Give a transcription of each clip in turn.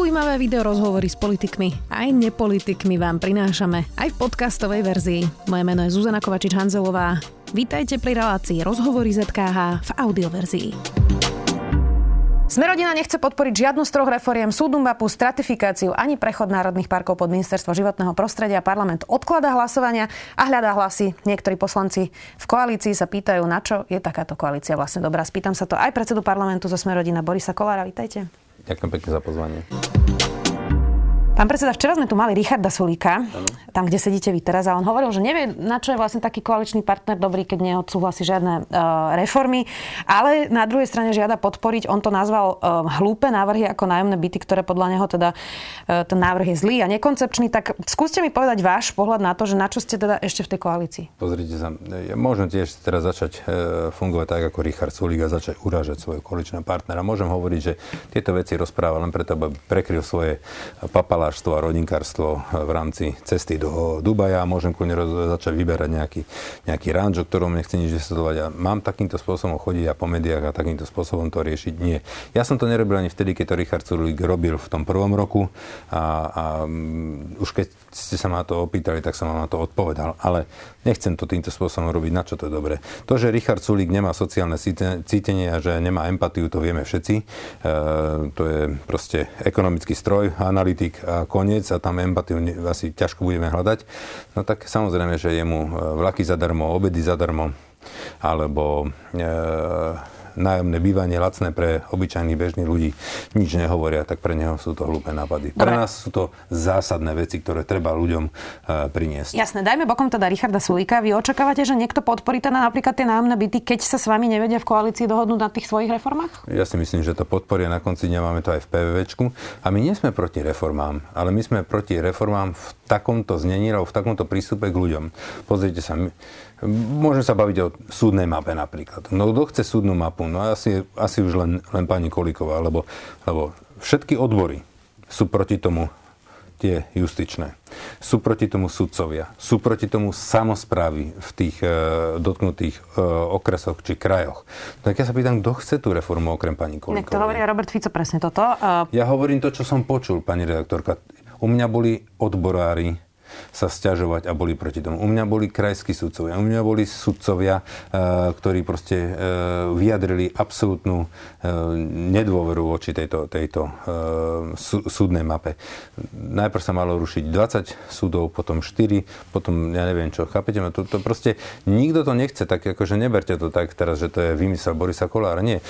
Zaujímavé video rozhovory s politikmi aj nepolitikmi vám prinášame aj v podcastovej verzii. Moje meno je Zuzana Kovačič-Hanzelová. Vítajte pri relácii Rozhovory ZKH v audioverzii. Smerodina nechce podporiť žiadnu z troch reforiem, súdnu mapu, stratifikáciu ani prechod národných parkov pod ministerstvo životného prostredia. Parlament odklada hlasovania a hľadá hlasy. Niektorí poslanci v koalícii sa pýtajú, na čo je takáto koalícia vlastne dobrá. Spýtam sa to aj predsedu parlamentu zo Smerodina Borisa Kolára. Vítajte. Ďakujem pekne za pozvanie. Pán predseda, včera sme tu mali Richarda Sulíka, ano. tam, kde sedíte vy teraz, a on hovoril, že nevie, na čo je vlastne taký koaličný partner dobrý, keď neodsúhlasí žiadne uh, reformy, ale na druhej strane žiada podporiť, on to nazval uh, hlúpe návrhy ako nájomné byty, ktoré podľa neho teda uh, ten návrh je zlý a nekoncepčný. Tak skúste mi povedať váš pohľad na to, že na čo ste teda ešte v tej koalícii. Pozrite sa, ja môžem tiež teraz začať uh, fungovať tak ako Richard Sulík a začať uražať svojho koaličného partnera. Môžem hovoriť, že tieto veci rozpráva len preto, aby prekryl svoje papala farmárstvo a rodinkárstvo v rámci cesty do Dubaja. Môžem kľudne začať vyberať nejaký, nejaký ranč, o ktorom nechcem nič vysvetľovať. A mám takýmto spôsobom chodiť a po médiách a takýmto spôsobom to riešiť? Nie. Ja som to nerobil ani vtedy, keď to Richard Sulík robil v tom prvom roku a, a mm, už keď ste sa ma to opýtali, tak som vám na to odpovedal. Ale nechcem to týmto spôsobom robiť, na čo to je dobré. To, že Richard Sulík nemá sociálne cítenie a že nemá empatiu, to vieme všetci. E, to je proste ekonomický stroj, analytik a koniec a tam empatiu asi ťažko budeme hľadať, no tak samozrejme, že je mu e, vlaky zadarmo, obedy zadarmo, alebo e, nájomné bývanie lacné pre obyčajných bežných ľudí nič nehovoria, tak pre neho sú to hlúpe nápady. Dobre. Pre nás sú to zásadné veci, ktoré treba ľuďom uh, priniesť. Jasné, dajme bokom teda Richarda Sulíka. Vy očakávate, že niekto podporí teda napríklad tie nájomné byty, keď sa s vami nevedia v koalícii dohodnúť na tých svojich reformách? Ja si myslím, že to podporia na konci dňa, máme to aj v PVVčku. A my nie sme proti reformám, ale my sme proti reformám v takomto znení, v takomto prístupe k ľuďom. Pozrite sa, my, Môžeme sa baviť o súdnej mape napríklad. No kto chce súdnu mapu? No asi, asi už len, len pani Kolíková, lebo, lebo všetky odbory sú proti tomu tie justičné. Sú proti tomu sudcovia. Sú proti tomu samozprávy v tých e, dotknutých e, okresoch či krajoch. Tak ja sa pýtam, kto chce tú reformu okrem pani Kolíkovej? to hovorí Robert Fico presne toto. Uh... Ja hovorím to, čo som počul, pani redaktorka. U mňa boli odborári, sa stiažovať a boli proti tomu. U mňa boli krajskí sudcovia, u mňa boli sudcovia, e, ktorí proste e, vyjadrili absolútnu e, nedôveru voči tejto, tejto súdnej mape. Najprv sa malo rušiť 20 súdov, potom 4, potom ja neviem čo. Chápete ma? To, to proste nikto to nechce, tak akože neberte to tak teraz, že to je vymysel Borisa Kolára. Nie.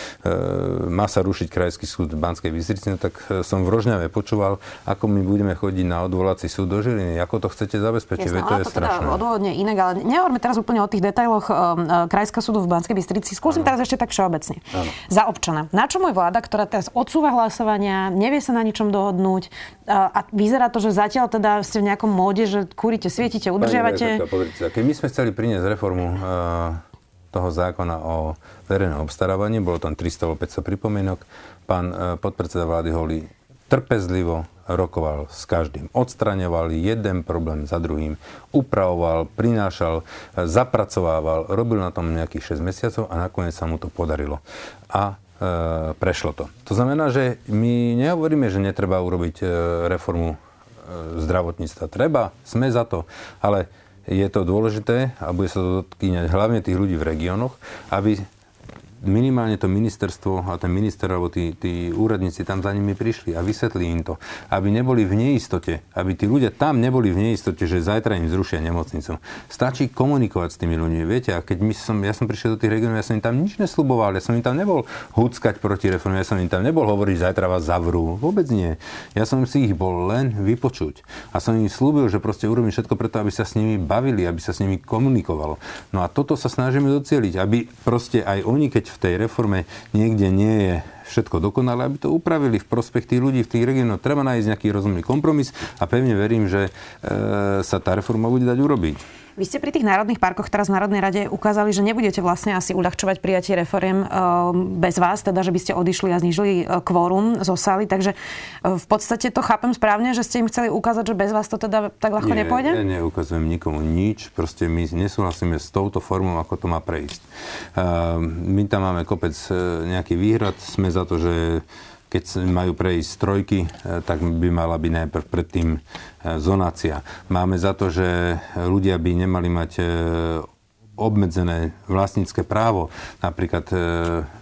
Má sa rušiť krajský súd v Banskej Bystrici, no tak som v Rožňave počúval, ako my budeme chodiť na odvolací súd do Žiliny, ako to chcete zabezpečiť, Jasne, to je to strašné. Teda odôvodne inak, ale nehovoríme teraz úplne o tých detailoch uh, Krajského súdu v Banskej Bystrici. Skúsim ano. teraz ešte tak všeobecne. Ano. Za občana. Na čo môj vláda, ktorá teraz odsúva hlasovania, nevie sa na ničom dohodnúť uh, a vyzerá to, že zatiaľ teda ste v nejakom móde, že kúrite, svietite, udržiavate. Keď my sme chceli priniesť reformu uh, toho zákona o verejnom obstarávaní, bolo tam 300 500 pripomienok, pán podpredseda vlády Holý trpezlivo rokoval s každým. Odstraňoval jeden problém za druhým, upravoval, prinášal, zapracovával, robil na tom nejakých 6 mesiacov a nakoniec sa mu to podarilo. A e, prešlo to. To znamená, že my nehovoríme, že netreba urobiť e, reformu e, zdravotníctva. Treba, sme za to, ale je to dôležité a bude sa to dotkýňať hlavne tých ľudí v regiónoch, aby minimálne to ministerstvo a ten minister alebo tí, tí úradníci tam za nimi prišli a vysvetli im to, aby neboli v neistote, aby tí ľudia tam neboli v neistote, že zajtra im zrušia nemocnicu. Stačí komunikovať s tými ľuďmi. Viete, a keď my som, ja som prišiel do tých regiónov, ja som im tam nič nesluboval, ja som im tam nebol húckať proti reforme, ja som im tam nebol hovoriť, zajtra vás zavrú. Vôbec nie. Ja som si ich bol len vypočuť. A som im slúbil, že proste urobím všetko preto, aby sa s nimi bavili, aby sa s nimi komunikovalo. No a toto sa snažíme docieliť, aby proste aj oni, keď v tej reforme niekde nie je všetko dokonalé, aby to upravili v prospech tých ľudí v tých regiónoch. Treba nájsť nejaký rozumný kompromis a pevne verím, že e, sa tá reforma bude dať urobiť. Vy ste pri tých národných parkoch teraz v Národnej rade ukázali, že nebudete vlastne asi uľahčovať prijatie reforiem e, bez vás, teda že by ste odišli a znižili e, kvórum zo sály. Takže e, v podstate to chápem správne, že ste im chceli ukázať, že bez vás to teda tak ľahko Nie, nepôjde? Nie, neukazujem nikomu nič. Proste my nesúhlasíme s touto formou, ako to má prejsť. My tam máme kopec nejaký výhrad. Sme za to, že keď majú prejsť trojky, tak by mala byť najprv predtým zonácia. Máme za to, že ľudia by nemali mať obmedzené vlastnícke právo, napríklad e,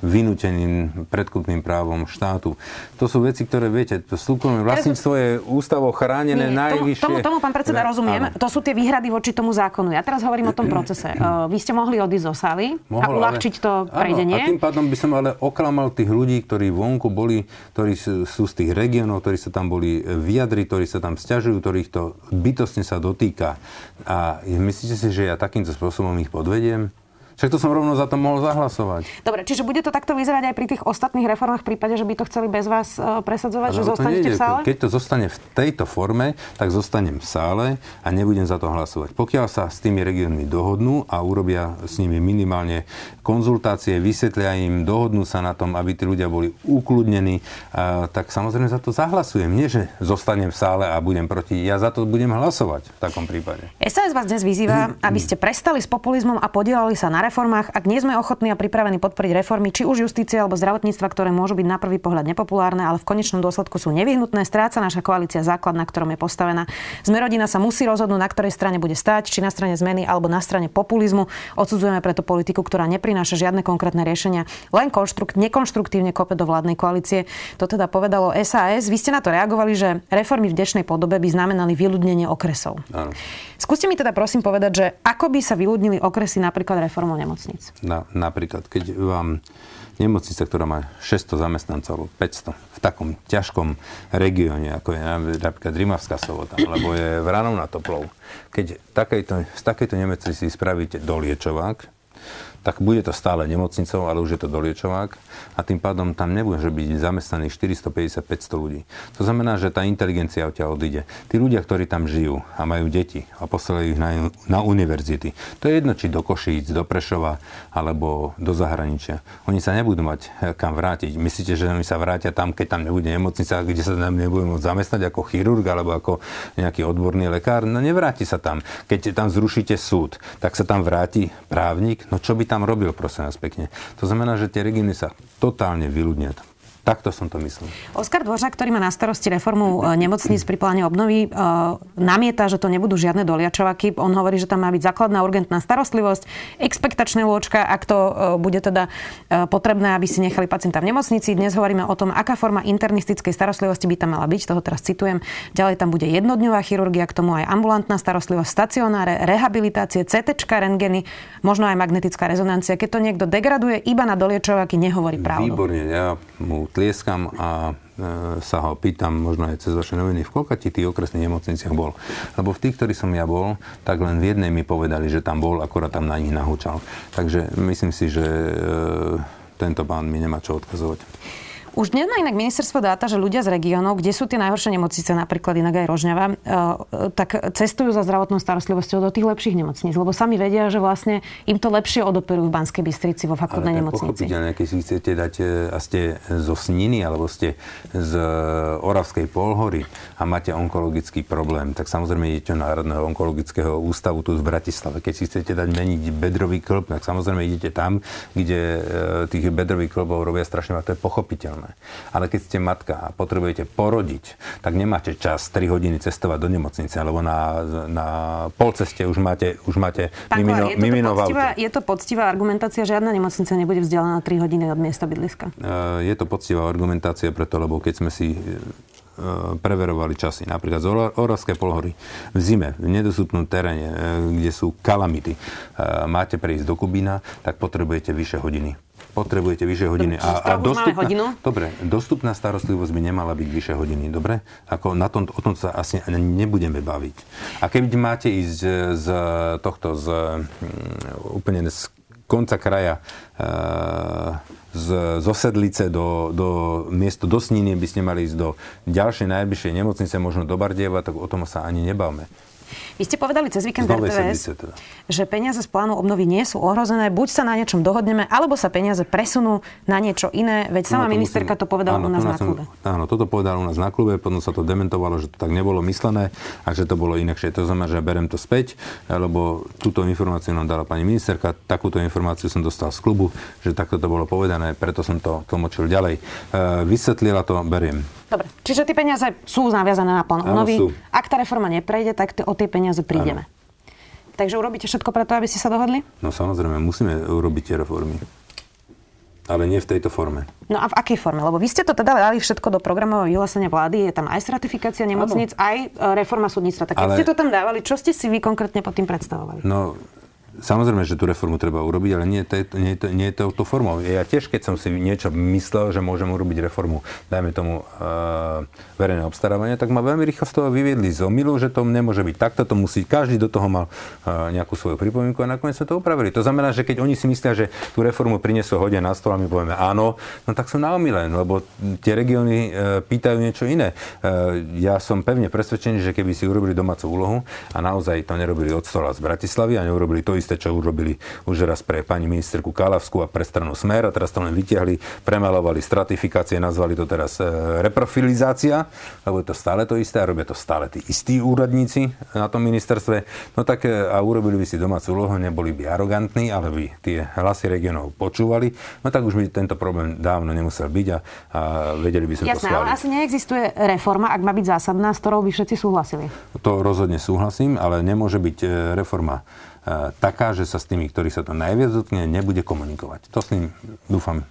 vynúteným predkupným právom štátu. To sú veci, ktoré viete, to súkromné vlastníctvo je ústavo chránené Nie, najvyššie. Tomu, tomu, pán predseda, rozumiem. Áno. To sú tie výhrady voči tomu zákonu. Ja teraz hovorím o tom procese. Uh, vy ste mohli odísť zo sály Mohol, a uľahčiť to prejdenie. A tým pádom by som ale oklamal tých ľudí, ktorí vonku boli, ktorí sú, z tých regiónov, ktorí sa tam boli vyjadri, ktorí sa tam stiažujú, ktorých to bytostne sa dotýka. A myslíte si, že ja takýmto spôsobom ich pod odvediem, však to som rovno za to mohol zahlasovať. Dobre, čiže bude to takto vyzerať aj pri tých ostatných reformách v prípade, že by to chceli bez vás uh, presadzovať, Ale že zostanete v sále? Keď to zostane v tejto forme, tak zostanem v sále a nebudem za to hlasovať. Pokiaľ sa s tými regiónmi dohodnú a urobia s nimi minimálne konzultácie, vysvetlia im, dohodnú sa na tom, aby tí ľudia boli ukludnení, tak samozrejme za to zahlasujem. Nie, že zostanem v sále a budem proti. Ja za to budem hlasovať v takom prípade. SAS vás dnes vyzýva, aby ste prestali s populizmom a podielali sa na reformách, ak nie sme ochotní a pripravení podporiť reformy, či už justície alebo zdravotníctva, ktoré môžu byť na prvý pohľad nepopulárne, ale v konečnom dôsledku sú nevyhnutné, stráca naša koalícia základ, na ktorom je postavená. Sme rodina sa musí rozhodnúť, na ktorej strane bude stať, či na strane zmeny alebo na strane populizmu. Odsudzujeme preto politiku, ktorá neprináša žiadne konkrétne riešenia, len konštrukt, nekonštruktívne kope do vládnej koalície. To teda povedalo SAS. Vy ste na to reagovali, že reformy v dnešnej podobe by znamenali vyľudnenie okresov. Áno. Skúste mi teda prosím povedať, že ako by sa vyľudnili okresy napríklad reformou nemocnic? Na, napríklad, keď vám nemocnica, ktorá má 600 zamestnancov alebo 500 v takom ťažkom regióne, ako je napríklad Rimavská sobota, alebo je Vranov na Toplov, keď takejto, z takejto nemocnici spravíte doliečovák, tak bude to stále nemocnicou, ale už je to doliečovák a tým pádom tam nebude byť zamestnaných 450-500 ľudí. To znamená, že tá inteligencia odtiaľ odíde. Tí ľudia, ktorí tam žijú a majú deti a posielajú ich na, na univerzity, to je jedno, či do Košíc, do Prešova alebo do zahraničia. Oni sa nebudú mať eh, kam vrátiť. Myslíte, že oni sa vrátia tam, keď tam nebude nemocnica, kde sa tam nebude môcť zamestnať ako chirurg alebo ako nejaký odborný lekár? No nevráti sa tam. Keď tam zrušíte súd, tak sa tam vráti právnik. No čo by tam robil, prosím vás pekne. To znamená, že tie regióny sa totálne vyľudnia. Takto som to myslel. Oskar Dvořák, ktorý má na starosti reformu e, nemocníc pri pláne obnovy, e, namieta, že to nebudú žiadne doliačovaky. On hovorí, že tam má byť základná urgentná starostlivosť, expektačné lôčka, ak to e, bude teda potrebné, aby si nechali pacienta v nemocnici. Dnes hovoríme o tom, aká forma internistickej starostlivosti by tam mala byť, toho teraz citujem. Ďalej tam bude jednodňová chirurgia, k tomu aj ambulantná starostlivosť, stacionáre, rehabilitácie, CT, rengeny, možno aj magnetická rezonancia. Keď to niekto degraduje iba na doliečovaky, nehovorí pravdu. Výborne, ja mu tlieskam a e, sa ho pýtam, možno aj cez vaše noviny, v koľka ti tých okresných nemocniciach bol. Lebo v tých, ktorí som ja bol, tak len v jednej mi povedali, že tam bol, akorát tam na nich nahúčal. Takže myslím si, že e, tento pán mi nemá čo odkazovať. Už dnes má inak ministerstvo dáta, že ľudia z regiónov, kde sú tie najhoršie nemocnice, napríklad inak aj Rožňava, e, tak cestujú za zdravotnou starostlivosťou do tých lepších nemocníc, lebo sami vedia, že vlastne im to lepšie odoperujú v Banskej Bystrici vo fakultnej nemocnici. Pochopiteľne, keď si chcete dať e, a ste zo Sniny alebo ste z Oravskej polhory a máte onkologický problém, tak samozrejme idete Národného onkologického ústavu tu v Bratislave. Keď si chcete dať meniť bedrový klb, tak samozrejme idete tam, kde tých bedrových klbov robia strašne a to je pochopiteľné normálne. Ale keď ste matka a potrebujete porodiť, tak nemáte čas 3 hodiny cestovať do nemocnice, lebo na, na polceste už máte, už máte Pán mimino, je, to mimino poctivá, je to poctivá argumentácia, žiadna nemocnica nebude vzdialená 3 hodiny od miesta bydliska? Je to poctivá argumentácia preto, lebo keď sme si e, preverovali časy. Napríklad z Oravské polhory v zime, v nedostupnom teréne, e, kde sú kalamity, e, máte prejsť do Kubína, tak potrebujete vyššie hodiny potrebujete vyššie hodiny. A, a dostupná, hodinu? Dobre, dostupná starostlivosť by nemala byť vyššie hodiny, dobre? Ako na tom, o tom sa asi nebudeme baviť. A keď máte ísť z tohto, z, mm, úplne z konca kraja, e, z, zo Sedlice do, do miesto do Sniny by ste mali ísť do ďalšej najbližšej nemocnice, možno do Bardieva, tak o tom sa ani nebavme. Vy ste povedali cez víkend RTVS, teda. že peniaze z plánu obnovy nie sú ohrozené, buď sa na niečom dohodneme, alebo sa peniaze presunú na niečo iné, veď sama no, ministerka musím, to povedala áno, u nás na klube. Áno, toto povedala u nás na klube, potom sa to dementovalo, že to tak nebolo myslené a že to bolo inakšie. To znamená, že ja berem to späť, lebo túto informáciu nám dala pani ministerka, takúto informáciu som dostal z klubu, že takto to bolo povedané, preto som to tlmočil ďalej. E, vysvetlila to, beriem. Dobre, čiže tie peniaze sú naviazané na plán obnovy. Ak tá reforma neprejde, tak o tie peniaze prídeme. Áno. Takže urobíte všetko preto, aby ste sa dohodli? No samozrejme, musíme urobiť tie reformy. Ale nie v tejto forme. No a v akej forme? Lebo vy ste to teda dali všetko do programového vyhlásenia vlády, je tam aj stratifikácia nemocníc, aj e, reforma súdnictva. Tak keď Ale... ste to tam dávali, čo ste si vy konkrétne pod tým predstavovali? No, Samozrejme, že tú reformu treba urobiť, ale nie, to, nie, to, nie touto formou. Ja tiež, keď som si niečo myslel, že môžem urobiť reformu, dajme tomu uh, verejné obstarávanie, tak ma veľmi rýchlo z toho vyviedli z omilu, že to nemôže byť takto, to musí, každý do toho mal uh, nejakú svoju pripomienku a nakoniec sme to upravili. To znamená, že keď oni si myslia, že tú reformu prinesú hodia na stôl a my povieme áno, no tak sú na omile, lebo tie regióny uh, pýtajú niečo iné. Uh, ja som pevne presvedčený, že keby si urobili domácu úlohu a naozaj to nerobili od stola z Bratislavy a neurobili to isté isté, čo urobili už raz pre pani ministerku Kalavsku a pre stranu Smer a teraz to len vytiahli, premalovali stratifikácie, nazvali to teraz e, reprofilizácia, lebo je to stále to isté a robia to stále tí istí úradníci na tom ministerstve. No tak e, a urobili by si domácu úlohu, neboli by arogantní, ale by tie hlasy regionov počúvali, no tak už by tento problém dávno nemusel byť a, a vedeli by sme Jasné, to schváliť. ale asi neexistuje reforma, ak má byť zásadná, s ktorou by všetci súhlasili. To rozhodne súhlasím, ale nemôže byť e, reforma taká, že sa s tými, ktorí sa to najviac dotkne, nebude komunikovať. To s ním, dúfam, e,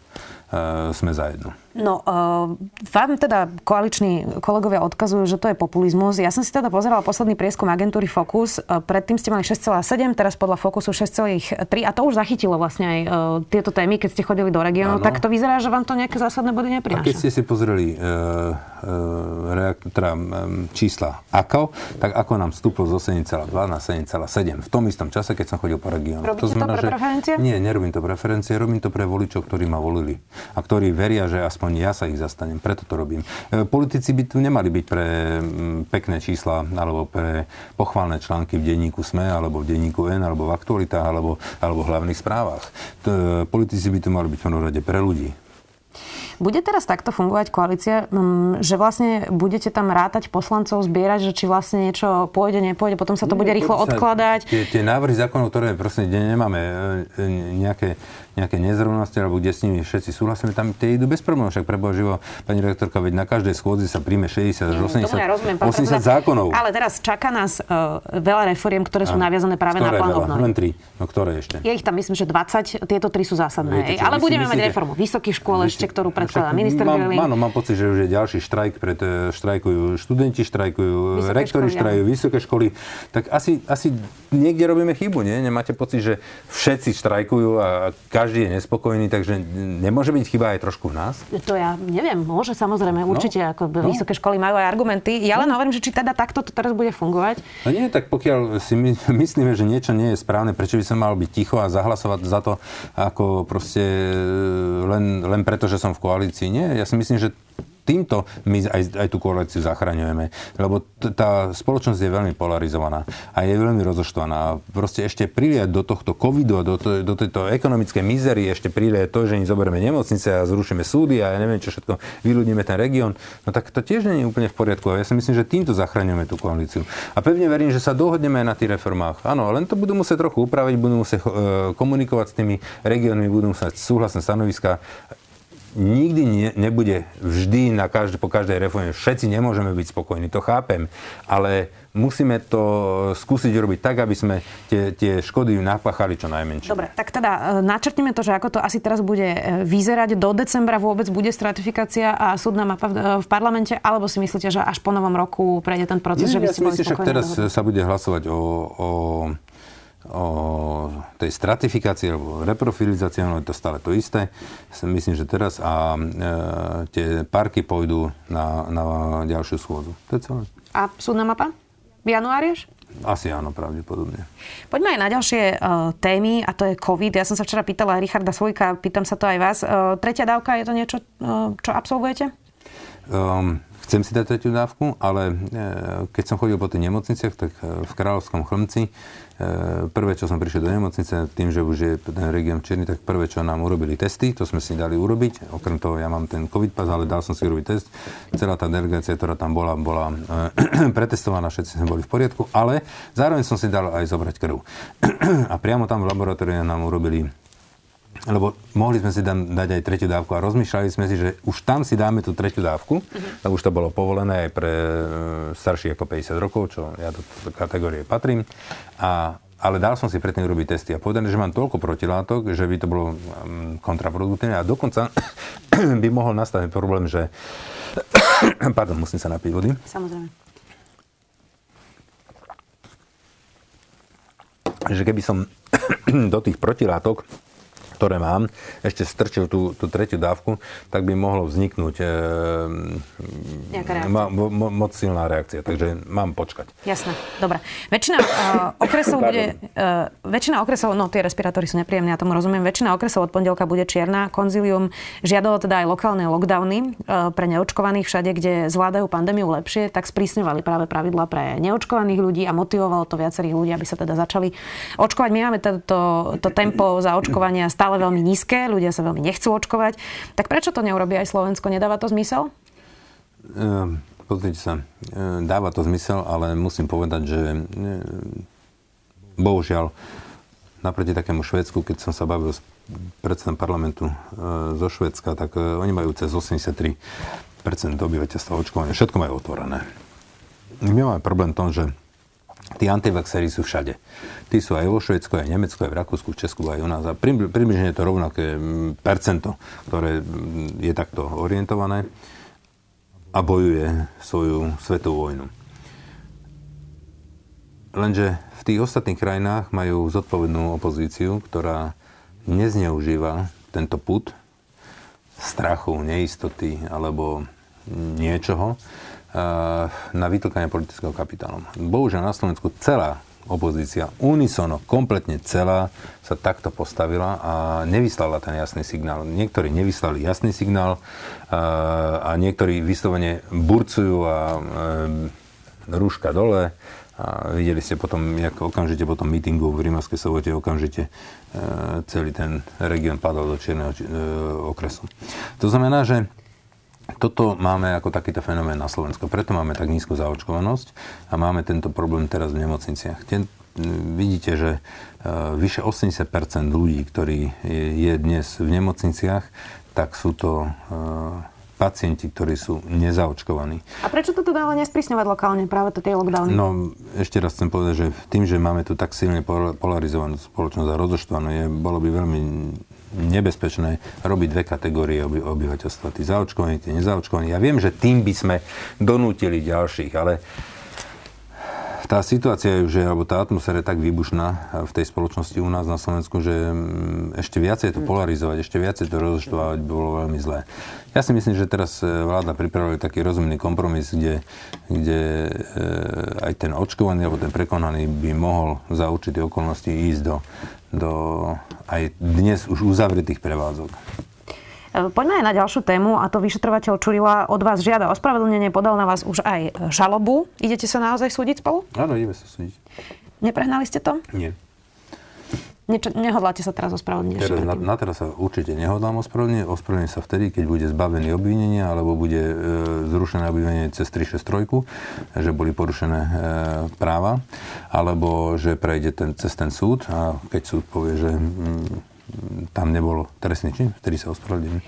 sme zajedno. No, uh, vám teda koaliční kolegovia odkazujú, že to je populizmus. Ja som si teda pozerala posledný prieskum agentúry Focus. Uh, predtým ste mali 6,7, teraz podľa Focusu 6,3 a to už zachytilo vlastne aj uh, tieto témy, keď ste chodili do regiónu. Tak to vyzerá, že vám to nejaké zásadné body neprináša. A keď ste si pozreli uh, uh, teda, um, čísla ako, tak ako nám vstúplo z 8,2 na 7,7 v tom istom čase, keď som chodil po regiónu. Robíte to, znamená, to pre že... preferencie? Nie, nerobím to preferencie, robím to pre voličov, ktorí ma volili a ktorí veria, že aspoň aspoň ja sa ich zastanem, preto to robím. E, politici by tu nemali byť pre pekné čísla alebo pre pochválne články v denníku SME alebo v denníku N alebo v aktualitách alebo, alebo v hlavných správach. E, politici by tu mali byť v rade pre ľudí. Bude teraz takto fungovať koalícia, že vlastne budete tam rátať poslancov, zbierať, že či vlastne niečo pôjde, nepôjde, potom sa to bude rýchlo odkladať? Tie, tie návrhy zákonov, ktoré proste nemáme e, nejaké nejaké nezrovnosti, alebo kde s nimi všetci súhlasíme, tam tie idú bez problémov. Však preboha živo, pani rektorka, veď na každej schôdzi sa príjme 60 až 80, ja rozumiem, 80 zákonov. Ale teraz čaká nás uh, veľa reforiem, ktoré sú naviazané práve na plán obnovy. Len tri. No ktoré ešte? Je ich tam myslím, že 20, tieto tri sú zásadné. Viete, čo, ale budeme myslíte, mať reformu vysokých škôl ešte, ktorú predkladá minister mám, Áno, mám pocit, že už je ďalší štrajk, pred, e, štrajkujú študenti, štrajkujú vysoké rektori, štrajkujú vysoké školy. Tak asi, asi niekde robíme chybu, nie? Nemáte pocit, že všetci štrajkujú a každý je nespokojný takže nemôže byť chyba aj trošku v nás? To ja neviem, môže samozrejme, no. určite, no, ako no. vysoké školy majú aj argumenty. Ja len no. hovorím, že či teda takto to teraz bude fungovať. No nie, tak pokiaľ si my, myslíme, že niečo nie je správne, prečo by som mal byť ticho a zahlasovať za to, ako proste len, len preto, že som v koalícii. Nie, ja si myslím, že týmto my aj, aj tú koalíciu zachraňujeme. Lebo t- tá spoločnosť je veľmi polarizovaná a je veľmi rozoštvaná. Proste ešte priliať do tohto covidu a do, to, do tejto ekonomickej mizery ešte priliať to, že im zoberieme nemocnice a zrušíme súdy a ja neviem čo všetko, vyľudníme ten región, no tak to tiež nie je úplne v poriadku. A ja si myslím, že týmto zachraňujeme tú koalíciu. A pevne verím, že sa dohodneme aj na tých reformách. Áno, len to budú musieť trochu upraviť, budú musieť e, komunikovať s tými regiónmi, budú musieť súhlasné stanoviska nikdy nie, nebude vždy na každé, po každej reforme. Všetci nemôžeme byť spokojní, to chápem, ale musíme to skúsiť robiť tak, aby sme tie, tie škody napáchali čo najmenšie. Dobre, tak teda e, načrtneme to, že ako to asi teraz bude e, vyzerať. Do decembra vôbec bude stratifikácia a súdna mapa v, v parlamente, alebo si myslíte, že až po novom roku prejde ten proces, Nie, že by ja si myslím, že teraz sa bude hlasovať o, o o tej stratifikácii alebo reprofilizácii, ono je to stále to isté. Myslím, že teraz a e, tie parky pôjdu na, na ďalšiu schôdzu. To je celé. A súdna mapa? V januári až? Asi áno, pravdepodobne. Poďme aj na ďalšie uh, témy, a to je COVID. Ja som sa včera pýtala Richarda Svojka, pýtam sa to aj vás. Uh, tretia dávka, je to niečo, uh, čo absolvujete? Um, chcem si dať tretiu dávku, ale e, keď som chodil po tých nemocniciach, tak e, v Kráľovskom chrmci, prvé, čo som prišiel do nemocnice, tým, že už je ten región čierny, tak prvé, čo nám urobili testy, to sme si dali urobiť. Okrem toho, ja mám ten COVID pas, ale dal som si urobiť test. Celá tá delegácia, ktorá tam bola, bola pretestovaná, všetci sme boli v poriadku, ale zároveň som si dal aj zobrať krv. A priamo tam v laboratóriu nám urobili lebo mohli sme si tam dať aj tretiu dávku a rozmýšľali sme si, že už tam si dáme tú tretiu dávku, uh-huh. tak už to bolo povolené aj pre e, starších ako 50 rokov, čo ja do kategórie patrím. A, ale dal som si predtým urobiť testy a povedali, že mám toľko protilátok, že by to bolo mm, kontraproduktívne a dokonca by mohol nastať problém, že... Pardon, musím sa napiť vody. Samozrejme. Že keby som do tých protilátok ktoré mám, ešte strčil tú, tú tretiu dávku, tak by mohlo vzniknúť e, ma, mo, moc silná reakcia. Takže mám počkať. Jasné, dobre. Väčšina uh, okresov bude... Uh, väčšina okresov, no tie respirátory sú nepríjemné, ja tomu rozumiem. Väčšina okresov od pondelka bude čierna. Konzilium žiadalo teda aj lokálne lockdowny uh, pre neočkovaných všade, kde zvládajú pandémiu lepšie, tak sprísňovali práve pravidla pre neočkovaných ľudí a motivovalo to viacerých ľudí, aby sa teda začali očkovať. My máme to, to, to tempo zaočkovania stále stále veľmi nízke, ľudia sa veľmi nechcú očkovať. Tak prečo to neurobí aj Slovensko? Nedáva to zmysel? Um, pozrite sa, ehm, dáva to zmysel, ale musím povedať, že ehm, bohužiaľ naproti takému Švedsku, keď som sa bavil s predsedom parlamentu zo Švedska, tak oni majú cez 83% obyvateľstva očkovania. Všetko majú otvorené. My máme problém v tom, že tí antivaxery sú všade. Tí sú aj vo Švedsku, aj v Nemecku, aj v Rakúsku, v Česku, aj u nás. A približne je to rovnaké percento, ktoré je takto orientované a bojuje svoju svetovú vojnu. Lenže v tých ostatných krajinách majú zodpovednú opozíciu, ktorá nezneužíva tento put strachu, neistoty alebo niečoho, na vytlkanie politického kapitálu. Bohužiaľ na Slovensku celá opozícia unisono, kompletne celá sa takto postavila a nevyslala ten jasný signál. Niektorí nevyslali jasný signál a niektorí vyslovene burcujú a rúška dole. A videli ste potom, jak okamžite po tom mítingu v Rímavskej sobote okamžite celý ten región padol do čierneho okresu. To znamená, že toto máme ako takýto fenomén na Slovensku. Preto máme tak nízku zaočkovanosť a máme tento problém teraz v nemocniciach. Ten, vidíte, že uh, vyše 80 ľudí, ktorí je, dnes v nemocniciach, tak sú to uh, pacienti, ktorí sú nezaočkovaní. A prečo to teda ale nesprísňovať lokálne, práve to tie lockdowny? No, ešte raz chcem povedať, že tým, že máme tu tak silne polarizovanú spoločnosť a rozoštvanú, je, bolo by veľmi nebezpečné robiť dve kategórie oby, obyvateľstva. Tí zaočkovaní, tí nezaočkovaní. Ja viem, že tým by sme donútili ďalších, ale tá situácia je, že, alebo tá atmosféra je tak výbušná v tej spoločnosti u nás na Slovensku, že mm, ešte viacej to polarizovať, ešte viacej to rozštvávať bolo veľmi zlé. Ja si myslím, že teraz e, vláda pripravila taký rozumný kompromis, kde, kde e, aj ten očkovaný alebo ten prekonaný by mohol za určité okolnosti ísť do, do aj dnes už uzavretých prevádzok. E, poďme aj na ďalšiu tému a to vyšetrovateľ Čurila od vás žiada ospravedlnenie, podal na vás už aj žalobu. Idete sa naozaj súdiť spolu? Áno, ideme sa súdiť. Neprehnali ste to? Nie. Niečo, nehodláte sa teraz ospravedlniť? Teraz, na, na teraz sa určite nehodlám ospravedlniť. Ospravedlním sa vtedy, keď bude zbavený obvinenia alebo bude e, zrušené obvinenie cez 363, že boli porušené e, práva, alebo že prejde ten, cez ten súd a keď súd povie, že mm, tam nebolo trestný čin, vtedy sa ospravedlím.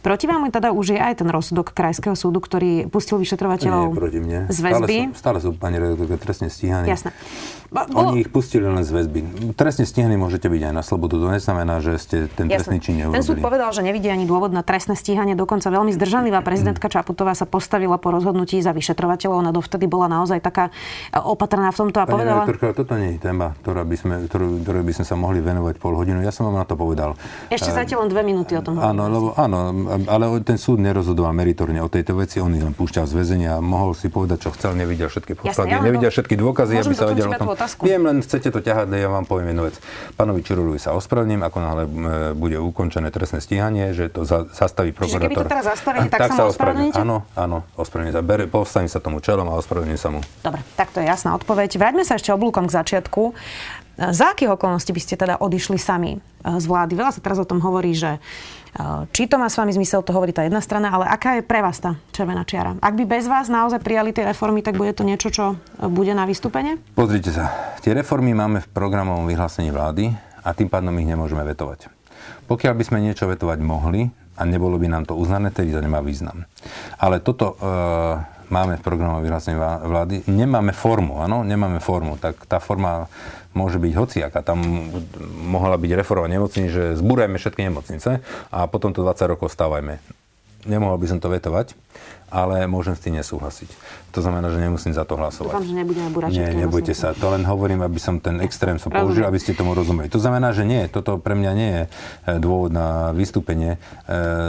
Proti vám teda už je aj ten rozsudok Krajského súdu, ktorý pustil vyšetrovateľov Nie, proti mne. z väzby? Stále sú, stále sú pani redaktorka, trestne stíhaní. Jasné. Oni ich pustili len z väzby. Trestne stíhaní môžete byť aj na slobodu. To neznamená, že ste ten Jasné. trestný čin neurobili. Ten súd povedal, že nevidí ani dôvod na trestné stíhanie. Dokonca veľmi zdržanlivá prezidentka Čaputová sa postavila po rozhodnutí za vyšetrovateľov. Ona dovtedy bola naozaj taká e, opatrná v tomto a pani povedala... Redaktorka, toto nie je téma, ktorá by sme, ktorú, ktorú by sme sa mohli venovať pol hodinu. Ja som vám na to povedal. Ešte zatiaľ len dve minúty o tom Áno, lebo, áno, ale ten súd nerozhodoval meritorne o tejto veci, on ich len púšťal z väzenia, mohol si povedať, čo chcel, nevidel všetky podklady, ja nevidel všetky dôkazy, aby sa vedel o tom. Viem, len chcete to ťahať, ja vám poviem jednu vec. Pánovi Čirulovi sa ospravedlním, ako náhle bude ukončené trestné stíhanie, že to za, zastaví prokurátor. Čiže keby to teraz zastaví, tak, tak sa ospravedlníte? Áno, áno, ospravedlním sa. Postavím sa tomu čelom a ospravedlním sa mu. Dobre, tak to je jasná odpoveď. Vráťme sa ešte oblúkom k začiatku. Za akých okolností by ste teda odišli sami eh, z vlády? Veľa sa teraz o tom hovorí, že eh, či to má s vami zmysel, to hovorí tá jedna strana, ale aká je pre vás tá červená čiara? Ak by bez vás naozaj prijali tie reformy, tak bude to niečo, čo eh, bude na vystúpenie? Pozrite sa, tie reformy máme v programovom vyhlásení vlády a tým pádom ich nemôžeme vetovať. Pokiaľ by sme niečo vetovať mohli a nebolo by nám to uznané, tedy to nemá význam. Ale toto e, máme v programovom vyhlásení vlády, nemáme formu, áno, nemáme formu, tak tá forma môže byť hociaká. Tam mohla byť reforma nemocnic, že zbúrajme všetky nemocnice a potom to 20 rokov stávajme. Nemohol by som to vetovať, ale môžem s tým nesúhlasiť. To znamená, že nemusím za to hlasovať. Dúfam, že nebudeme búrať Nie, nebojte sa. To len hovorím, aby som ten extrém som použil, aby ste tomu rozumeli. To znamená, že nie, toto pre mňa nie je e, dôvod na vystúpenie e,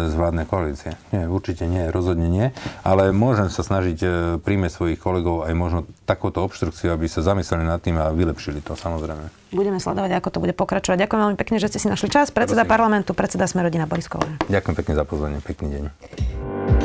z vládnej koalície. Nie, určite nie, rozhodne nie. Ale môžem sa snažiť e, príjmeť svojich kolegov aj možno takúto obštrukciu, aby sa zamysleli nad tým a vylepšili to, samozrejme. Budeme sledovať, ako to bude pokračovať. Ďakujem veľmi pekne, že ste si našli čas. Predseda Prosím. parlamentu, predseda Smerodina Boris Ďakujem pekne za pozvanie. Pekný deň.